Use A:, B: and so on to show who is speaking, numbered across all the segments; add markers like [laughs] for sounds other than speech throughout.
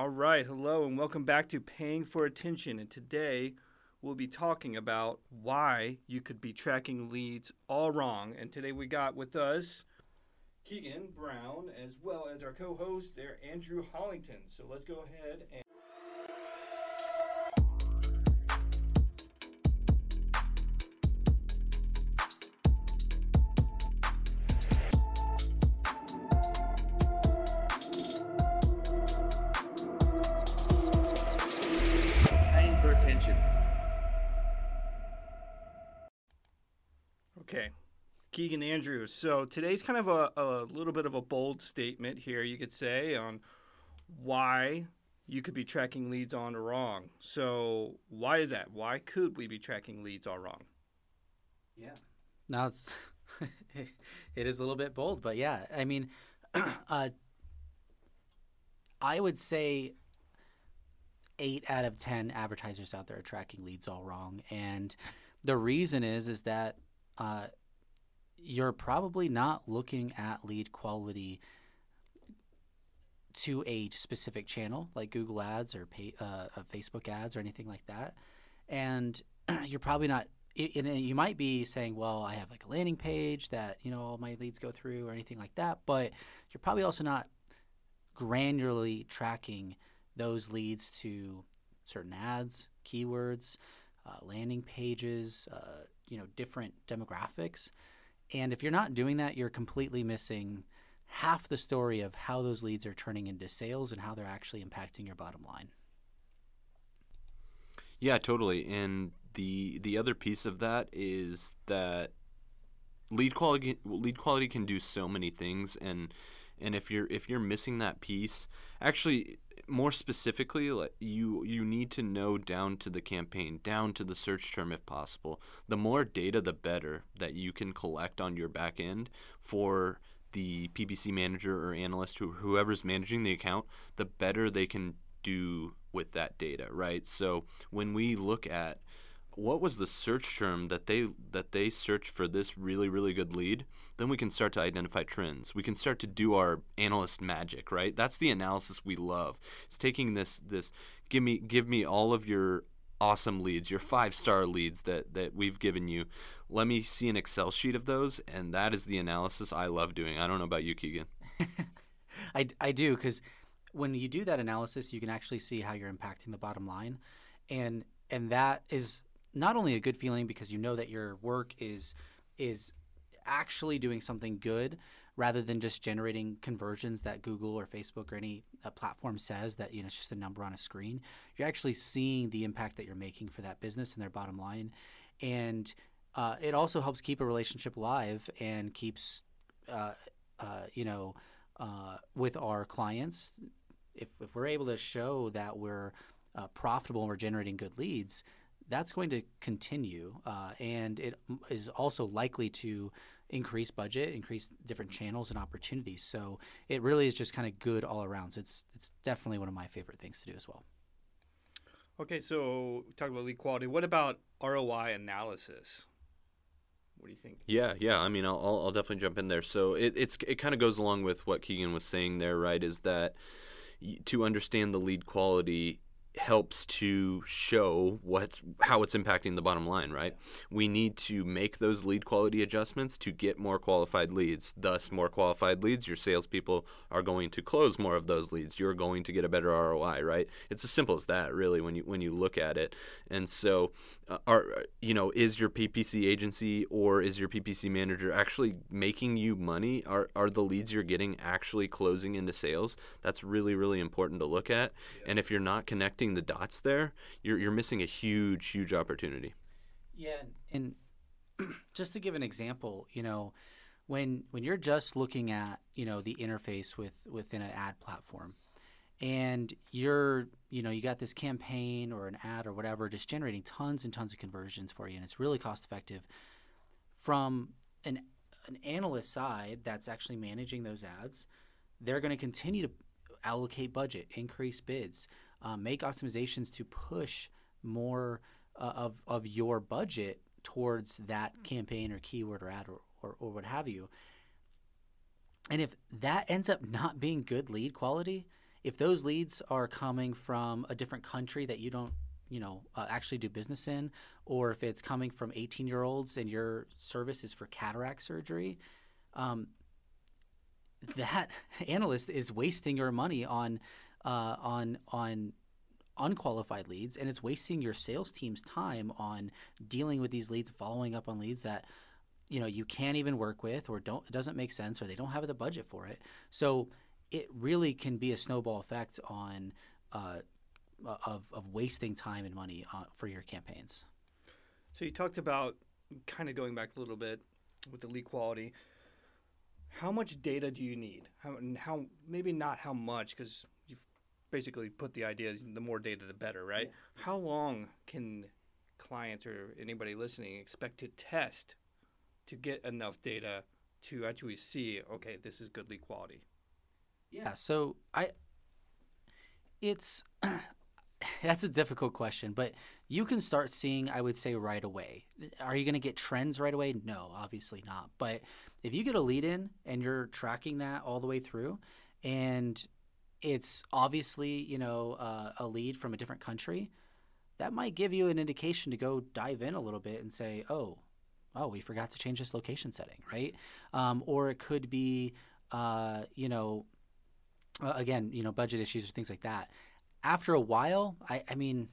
A: All right, hello, and welcome back to Paying for Attention. And today we'll be talking about why you could be tracking leads all wrong. And today we got with us Keegan Brown as well as our co host there, Andrew Hollington. So let's go ahead and. Keegan Andrews. So today's kind of a, a little bit of a bold statement here, you could say, on why you could be tracking leads on wrong. So why is that? Why could we be tracking leads all wrong?
B: Yeah. Now it's [laughs] it is a little bit bold, but yeah, I mean, [clears throat] uh, I would say eight out of ten advertisers out there are tracking leads all wrong, and the reason is is that uh, you're probably not looking at lead quality to a specific channel like Google Ads or pay, uh, uh, Facebook ads or anything like that, and [clears throat] you're probably not it, and you might be saying, well, I have like a landing page that you know all my leads go through or anything like that, but you're probably also not granularly tracking those leads to certain ads, keywords, uh, landing pages, uh, you know, different demographics. And if you're not doing that, you're completely missing half the story of how those leads are turning into sales and how they're actually impacting your bottom line.
C: Yeah, totally. And the the other piece of that is that lead quality lead quality can do so many things and and if you're if you're missing that piece, actually more specifically, like you you need to know down to the campaign, down to the search term if possible. The more data the better that you can collect on your back end for the PPC manager or analyst who whoever's managing the account, the better they can do with that data, right? So when we look at what was the search term that they that they searched for this really really good lead, then we can start to identify trends. We can start to do our analyst magic, right? That's the analysis we love. It's taking this this give me give me all of your awesome leads, your five star leads that that we've given you. Let me see an Excel sheet of those, and that is the analysis I love doing. I don't know about you, Keegan. [laughs]
B: I, I do because when you do that analysis, you can actually see how you're impacting the bottom line, and and that is not only a good feeling because you know that your work is is actually doing something good rather than just generating conversions that Google or Facebook or any uh, platform says that you know it's just a number on a screen. You're actually seeing the impact that you're making for that business and their bottom line, and uh, it also helps keep a relationship live and keeps uh, uh, you know uh, with our clients. If, if we're able to show that we're uh, profitable and we're generating good leads, that's going to continue, uh, and it is also likely to increase budget, increase different channels and opportunities. So it really is just kind of good all around. So it's it's definitely one of my favorite things to do as well.
A: Okay, so we talked about lead quality. What about ROI analysis? What do you think?
C: Yeah, yeah. I mean, I'll, I'll I'll definitely jump in there. So it, it's it kind of goes along with what Keegan was saying there, right? Is that to understand the lead quality helps to show what's how it's impacting the bottom line, right? We need to make those lead quality adjustments to get more qualified leads. Thus, more qualified leads, your salespeople are going to close more of those leads. You're going to get a better ROI, right? It's as simple as that, really, when you when you look at it. And so, uh, are you know, is your PPC agency or is your PPC manager actually making you money? Are are the leads you're getting actually closing into sales? That's really really important to look at. And if you're not connecting the dots there, you're you're missing a huge huge opportunity.
B: Yeah, and [clears throat] just to give an example, you know, when when you're just looking at you know the interface with within an ad platform, and you're you know you got this campaign or an ad or whatever just generating tons and tons of conversions for you, and it's really cost effective. From an an analyst side that's actually managing those ads, they're going to continue to allocate budget, increase bids, um, make optimizations to push more uh, of, of your budget towards that campaign or keyword or ad or, or, or what have you. And if that ends up not being good lead quality, if those leads are coming from a different country that you don't you know uh, actually do business in or if it's coming from 18 year olds and your service is for cataract surgery um, that [laughs] analyst is wasting your money on uh, on on unqualified leads and it's wasting your sales team's time on dealing with these leads following up on leads that you know you can't even work with or don't it doesn't make sense or they don't have the budget for it so it really can be a snowball effect on uh, of, of wasting time and money uh, for your campaigns
A: So you talked about kind of going back a little bit with the lead quality. How much data do you need? How how maybe not how much because basically put the idea is the more data the better, right? How long can clients or anybody listening expect to test to get enough data to actually see okay this is good lead quality?
B: Yeah, so I it's [clears throat] that's a difficult question, but you can start seeing I would say right away. Are you going to get trends right away? No, obviously not. But if you get a lead in and you're tracking that all the way through and it's obviously, you know, uh, a lead from a different country, that might give you an indication to go dive in a little bit and say, "Oh, oh, we forgot to change this location setting, right?" Um, or it could be, uh, you know, again, you know, budget issues or things like that. After a while, I, I mean,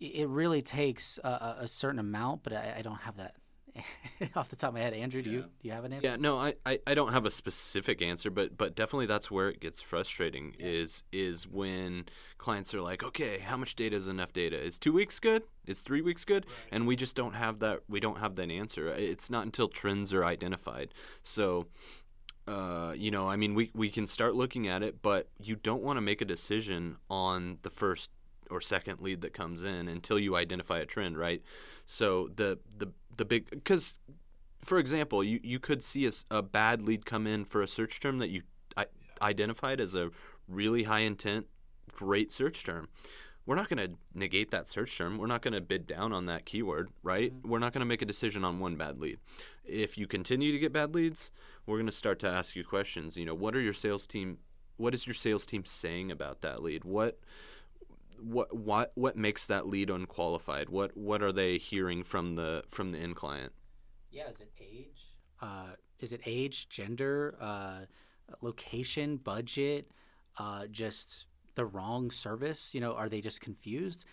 B: it really takes a, a- a certain amount, but I, I don't have that [laughs] off the top of my head. Andrew, do you do you have an answer?
C: Yeah, no, I, I, I don't have a specific answer, but but definitely that's where it gets frustrating is is when clients are like, okay, how much data is enough data? Is two weeks good? Is three weeks good? And we just don't have that. We don't have that answer. It's not until trends are identified. So. Uh, you know, I mean, we, we can start looking at it, but you don't want to make a decision on the first or second lead that comes in until you identify a trend, right? So the the the big because for example, you, you could see a bad lead come in for a search term that you I, identified as a really high intent, great search term. We're not going to negate that search term. We're not going to bid down on that keyword, right? Mm-hmm. We're not going to make a decision on one bad lead. If you continue to get bad leads, we're going to start to ask you questions. You know, what are your sales team? What is your sales team saying about that lead? What what what what makes that lead unqualified? What what are they hearing from the from the end client?
B: Yeah, is it age? Uh, is it age, gender, uh, location, budget, uh, just the wrong service? You know, are they just confused?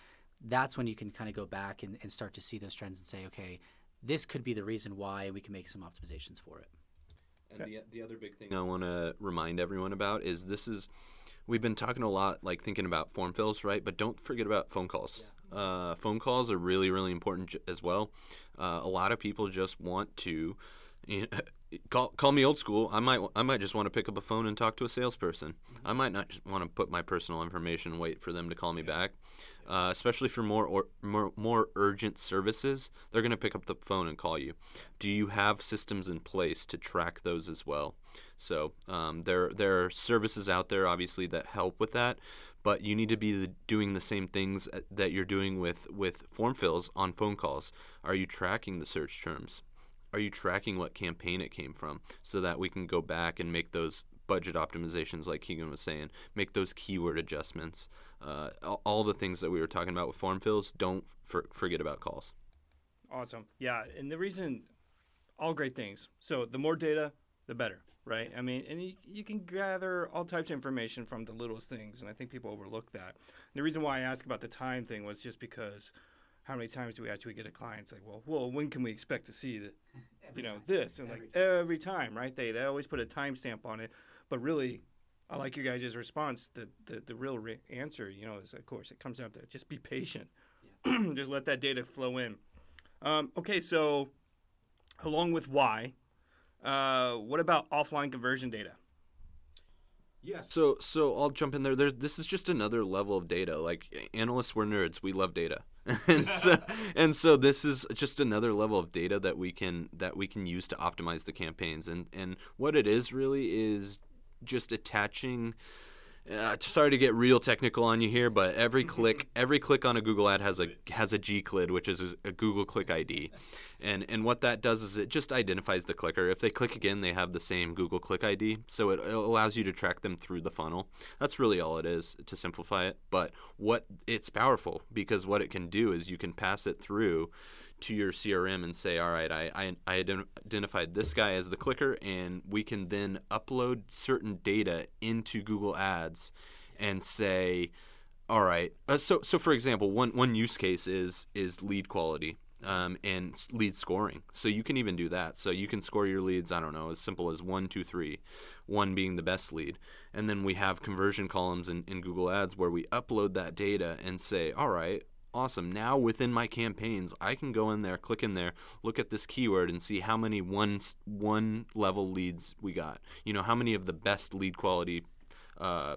B: That's when you can kind of go back and, and start to see those trends and say, okay, this could be the reason why, we can make some optimizations for it.
C: And the, the other big thing I want to remind everyone about is this is we've been talking a lot like thinking about form fills, right? But don't forget about phone calls. Uh, phone calls are really really important j- as well. Uh, a lot of people just want to you [laughs] know, call call me old school. I might I might just want to pick up a phone and talk to a salesperson. I might not just want to put my personal information and wait for them to call me back. Uh, especially for more or more, more urgent services, they're going to pick up the phone and call you. Do you have systems in place to track those as well? So um, there there are services out there, obviously, that help with that, but you need to be the, doing the same things uh, that you're doing with with form fills on phone calls. Are you tracking the search terms? Are you tracking what campaign it came from so that we can go back and make those budget optimizations, like Keegan was saying, make those keyword adjustments, uh, all, the things that we were talking about with form fills. Don't for, forget about calls.
A: Awesome. Yeah, and the reason, all great things. So the more data, the better, right? I mean, and you, you can gather all types of information from the littlest things, and I think people overlook that. And the reason why I asked about the time thing was just because how many times do we actually get a client say, well, well, when can we expect to see the, [laughs] you know, this? And like every time, right? They they always put a timestamp on it, but really. I like you guys' response. The, the, the real re- answer, you know, is of course it comes down to just be patient. [clears throat] just let that data flow in. Um, okay, so along with why, uh, what about offline conversion data?
C: Yeah. So so I'll jump in there. There's this is just another level of data. Like analysts, we're nerds. We love data, [laughs] and so and so this is just another level of data that we can that we can use to optimize the campaigns. And and what it is really is just attaching uh, sorry to get real technical on you here, but every [laughs] click every click on a Google ad has a has a GCLID, which is a Google Click ID, and and what that does is it just identifies the clicker. If they click again, they have the same Google Click ID, so it, it allows you to track them through the funnel. That's really all it is to simplify it. But what it's powerful because what it can do is you can pass it through to your CRM and say, all right, I, I, I identified this guy as the clicker, and we can then upload certain data into Google Ads and say, all right. Uh, so, so for example, one, one use case is is lead quality um, and lead scoring. So you can even do that. So you can score your leads. I don't know, as simple as one, two, three, one being the best lead, and then we have conversion columns in, in Google Ads where we upload that data and say, all right, awesome. Now within my campaigns, I can go in there, click in there, look at this keyword, and see how many one one level leads we got. You know, how many of the best lead quality uh,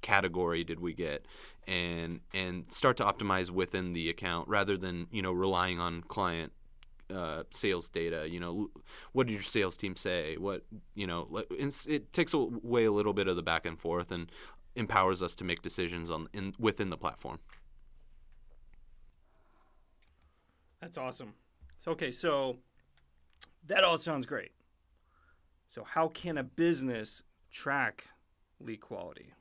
C: category did we get, and and start to optimize within the account rather than you know relying on client uh, sales data. You know, what did your sales team say? What you know, it takes away a little bit of the back and forth and empowers us to make decisions on in within the platform.
A: That's awesome. So, okay, so that all sounds great. So, how can a business track lead quality?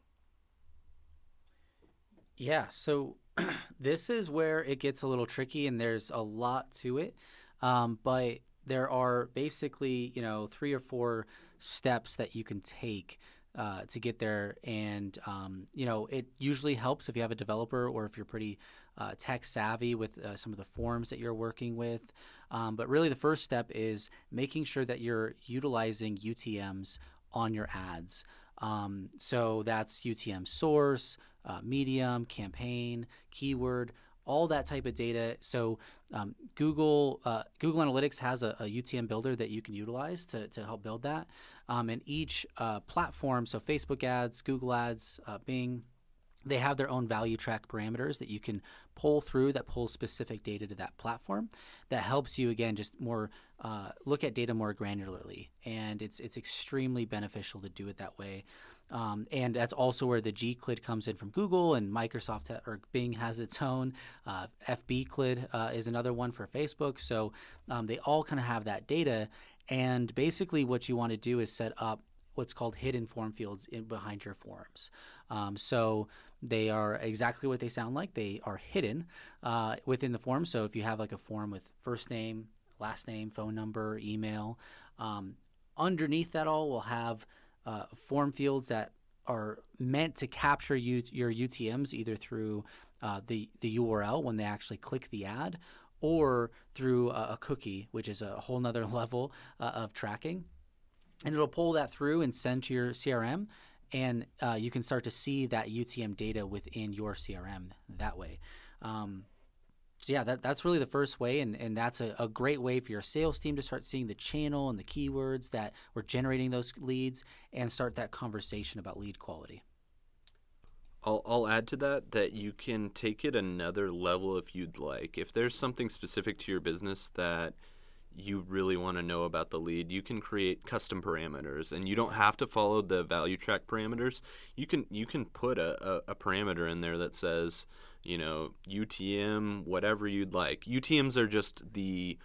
B: Yeah, so [clears throat] this is where it gets a little tricky, and there's a lot to it. Um, but there are basically, you know, three or four steps that you can take uh, to get there. And, um, you know, it usually helps if you have a developer or if you're pretty uh, tech savvy with uh, some of the forms that you're working with. Um, but really, the first step is making sure that you're utilizing UTMs on your ads. Um, so that's UTM source, uh, medium, campaign, keyword, all that type of data. So um, Google uh, Google Analytics has a, a, UTM builder that you can utilize to, to help build that. Um, and each uh, platform, so Facebook ads, Google ads, uh, Bing, they have their own value track parameters that you can pull through that pull specific data to that platform that helps you again just more uh, look at data more granularly and it's it's extremely beneficial to do it that way um, and that's also where the GCLID comes in from Google and Microsoft or Bing has its own. Uh, FBCLID uh, is another one for Facebook. So um, they all kind of have that data. And basically, what you want to do is set up what's called hidden form fields in, behind your forms. Um, so they are exactly what they sound like. They are hidden uh, within the form. So if you have like a form with first name, last name, phone number, email, um, underneath that all will have uh, form fields that are meant to capture you, your UTMs either through uh, the the URL when they actually click the ad, or through a, a cookie, which is a whole nother [laughs] level uh, of tracking. And it'll pull that through and send to your CRM, and uh, you can start to see that UTM data within your CRM that way. Um, so yeah, that, that's really the first way, and, and that's a, a great way for your sales team to start seeing the channel and the keywords that were generating those leads and start that conversation about lead quality.
C: I'll, I'll add to that that you can take it another level if you'd like. If there's something specific to your business that you really want to know about the lead, you can create custom parameters, and you don't have to follow the value track parameters. You can you can put a, a, a parameter in there that says, you know, UTM, whatever you'd like. UTM's are just the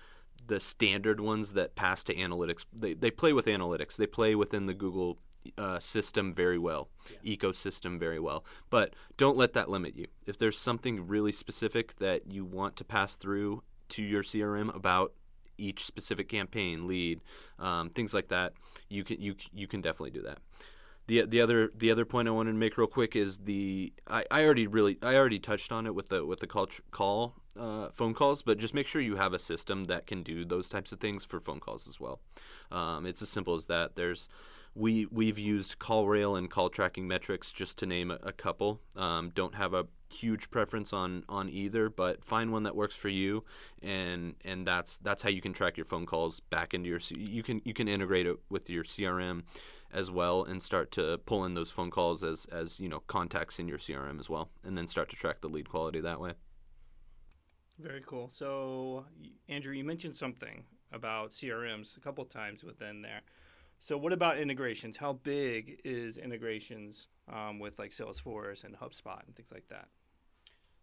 C: the standard ones that pass to analytics. They, they play with analytics. They play within the Google uh, system very well, yeah. ecosystem very well. But don't let that limit you. If there's something really specific that you want to pass through to your CRM about each specific campaign, lead, um, things like that, you can you you can definitely do that. The, the other the other point I wanted to make real quick is the I, I already really I already touched on it with the with the call call uh, phone calls, but just make sure you have a system that can do those types of things for phone calls as well. Um, it's as simple as that. There's we we've used CallRail and call tracking metrics just to name a, a couple. Um, don't have a huge preference on on either, but find one that works for you, and and that's that's how you can track your phone calls back into your you can you can integrate it with your CRM as well and start to pull in those phone calls as as you know contacts in your CRM as well, and then start to track the lead quality that way.
A: Very cool. So Andrew, you mentioned something about CRMs a couple times within there. So, what about integrations? How big is integrations um, with like Salesforce and HubSpot and things like that?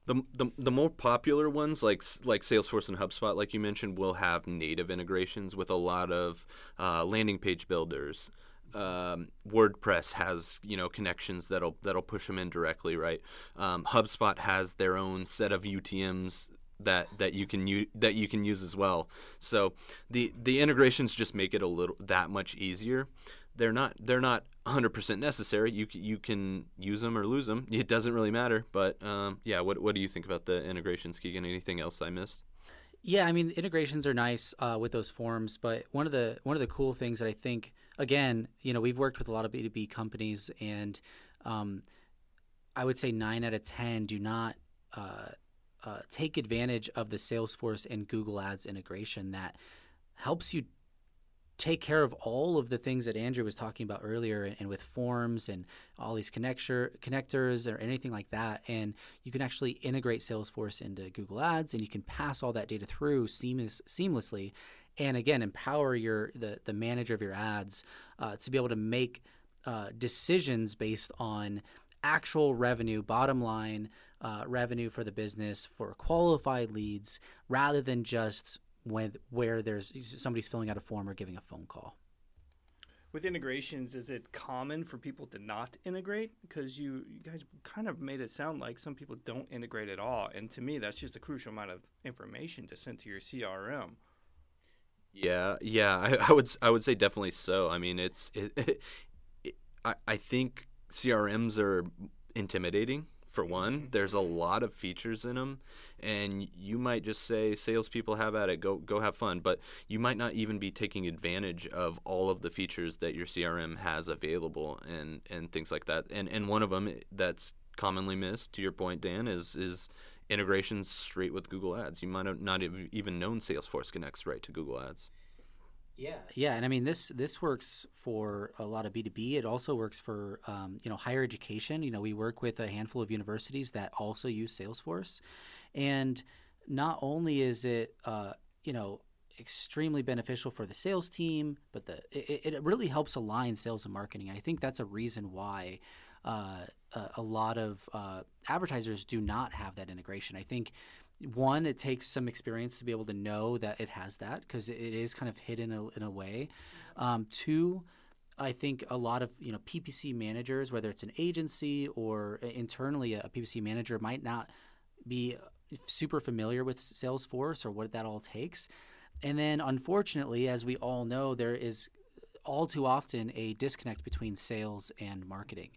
C: The, the, the more popular ones like like Salesforce and HubSpot, like you mentioned, will have native integrations with a lot of uh, landing page builders. Um, WordPress has you know connections that'll that'll push them in directly, right? Um, HubSpot has their own set of UTM's that that you can use that you can use as well. So the the integrations just make it a little that much easier. They're not they're not 100% necessary. You you can use them or lose them. [laughs] It doesn't really matter. But um, yeah, what what do you think about the integrations, Keegan? Anything else I missed?
B: Yeah, I mean integrations are nice uh, with those forms, but one of the one of the cool things that I think, again, you know, we've worked with a lot of B two B companies, and um, I would say nine out of ten do not uh, uh, take advantage of the Salesforce and Google Ads integration that helps you take care of all of the things that Andrew was talking about earlier, and, and with forms and all these connector connectors or anything like that, and you can actually integrate Salesforce into Google Ads, and you can pass all that data through seamless, seamlessly, and again empower your the the manager of your ads uh, to be able to make uh, decisions based on actual revenue, bottom line uh, revenue for the business for qualified leads, rather than just when where there's somebody's filling out a form or giving a phone call.
A: With integrations, is it common for people to not integrate? Because you, you guys kind of made it sound like some people don't integrate at all. And to me, that's just a crucial amount of information to send to your CRM.
C: Yeah, yeah, I, I would s- I would say definitely so. I mean, it's it, [laughs] it, I I think CRMs are intimidating for one. Mm-hmm. There's a lot of features in them, and you might just say salespeople have at it, go go have fun, but you might not even be taking advantage of all of the features that your CRM has available and and things like that. And and one of them that's commonly missed, to your point, Dan, is is integrations straight with Google Ads. You might have not have even known Salesforce connects right to Google Ads.
B: Yeah, yeah, and I mean this this works for a lot of B two B. It also works for um, you know higher education. You know, we work with a handful of universities that also use Salesforce, and not only is it uh, you know extremely beneficial for the sales team, but the it, it really helps align sales and marketing. I think that's a reason why uh, a, a lot of uh, advertisers do not have that integration. I think one, it takes some experience to be able to know that it has that because it is kind of hidden in a, in a way. Um, two, I think a lot of you know PPC managers, whether it's an agency or internally a PPC manager, might not be super familiar with Salesforce or what that all takes. And then, unfortunately, as we all know, there is all too often a disconnect between sales and marketing.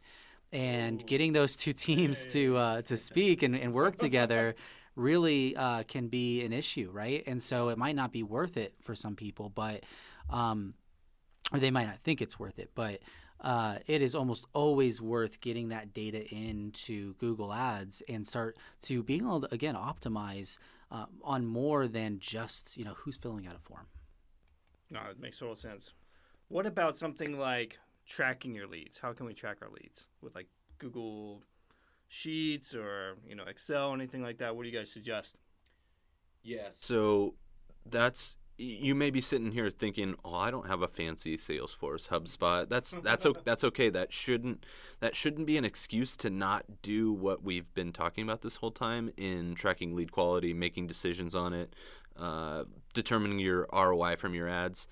B: And getting those two teams to uh, to [laughs] speak and, and work together [laughs] really uh, can be an issue, right? And so it might not be worth it for some people, but um, or they might not think it's worth it, but uh, it is almost always worth getting that data into Google Ads and start to being able to again optimize uh, on more than just you know who's filling out a form.
A: No, it makes total sense. What about something like tracking your leads? How can we track our leads with like Google Sheets or you know Excel, anything like that? What do you guys suggest?
C: Yes. So that's you may be sitting here thinking, "Oh, I don't have a fancy Salesforce HubSpot." That's [laughs] that's o- that's okay. That shouldn't that shouldn't be an excuse to not do what we've been talking about this whole time in tracking lead quality, making decisions on it, uh, determining your ROI from your ads.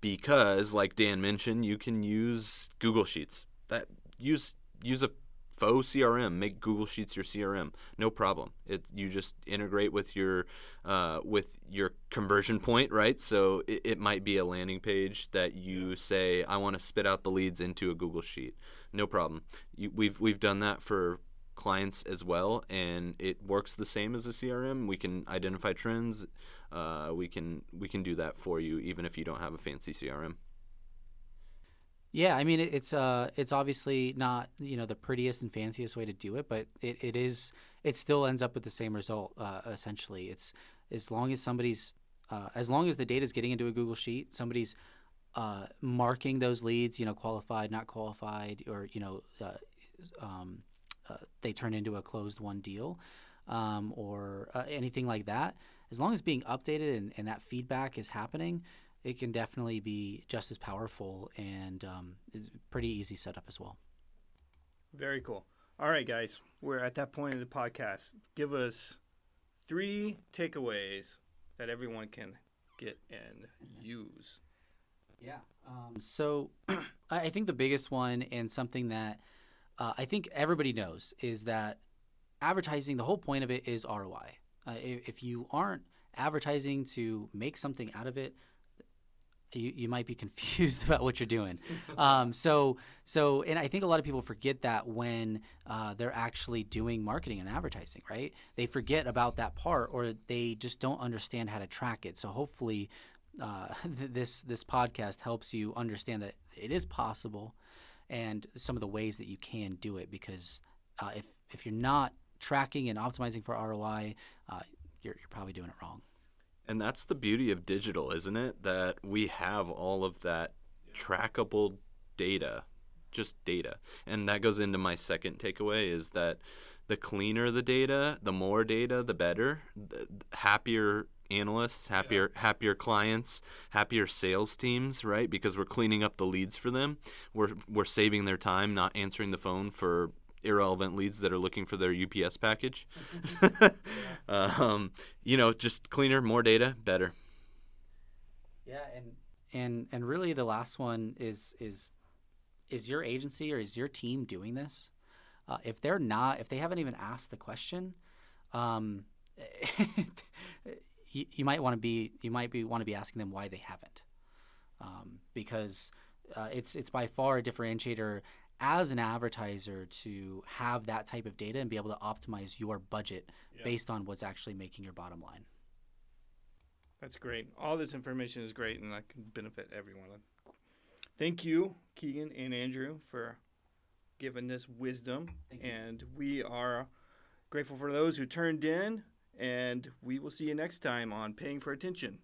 C: Because, like Dan mentioned, you can use Google Sheets. That use use a faux CRM. Make Google Sheets your CRM. No problem. It you just integrate with your uh, with your conversion point, right? So it, it might be a landing page that you say, I want to spit out the leads into a Google Sheet. No problem. You, we've we've done that for clients as well, and it works the same as a CRM. We can identify trends. Uh, we can we can do that for you, even if you don't have a fancy CRM.
B: Yeah, I mean it, it's uh it's obviously not you know the prettiest and fanciest way to do it, but it, it is it still ends up with the same result. Uh, essentially, it's as long as somebody's uh, as long as the data is getting into a Google Sheet, somebody's uh, marking those leads, you know, qualified, not qualified, or you know, uh, um, uh, they turn into a closed won deal, um, or uh, anything like that. As long as being updated and, and that feedback is happening, it can definitely be just as powerful and um, is pretty easy setup as well.
A: Very cool. All right, guys, we're at that point of the podcast. Give us three takeaways that everyone can get and use.
B: Yeah. Um, so [clears throat] I I think the biggest one and something that uh, I think everybody knows is that advertising, the whole point of it is ROI. Uh, if, if you aren't advertising to make something out of it, you, you might be [laughs] confused about what you're doing. Um, so so and I think a lot of people forget that when uh, they're actually doing marketing and advertising, right? They forget about that part, or they just don't understand how to track it. So hopefully, uh, [laughs] this this podcast helps you understand that it is possible, and some of the ways that you can do it. Because uh, if if you're not tracking and optimizing for ROI, uh, you're, you're probably doing it wrong.
C: And that's the beauty of digital, isn't it? That we have all of that trackable data, just data. And that goes into my second takeaway is that the cleaner the data, the more data, the better. The happier analysts, happier happier clients, happier sales teams, right? Because we're cleaning up the leads for them. We're we're saving their time not answering the phone for irrelevant leads that are looking for their UPS package. [laughs] [laughs] um, you know, just cleaner, more data, better.
B: Yeah, and and and really the last one is is is your agency or is your team doing this? Uh, if they're not, if they haven't even asked the question, um, [laughs] you, you might want to be you might be want to be asking them why they haven't, um, because uh, it's it's by far a differentiator as an advertiser to have that type of data and be able to optimize your budget
A: Yeah.
B: based on what's actually making your bottom line.
A: That's great. All this information is great and that can benefit everyone. Thank you, Keegan and Andrew, for giving this wisdom. And we are grateful for those who turned in. And we will see you next time on Paying for Attention.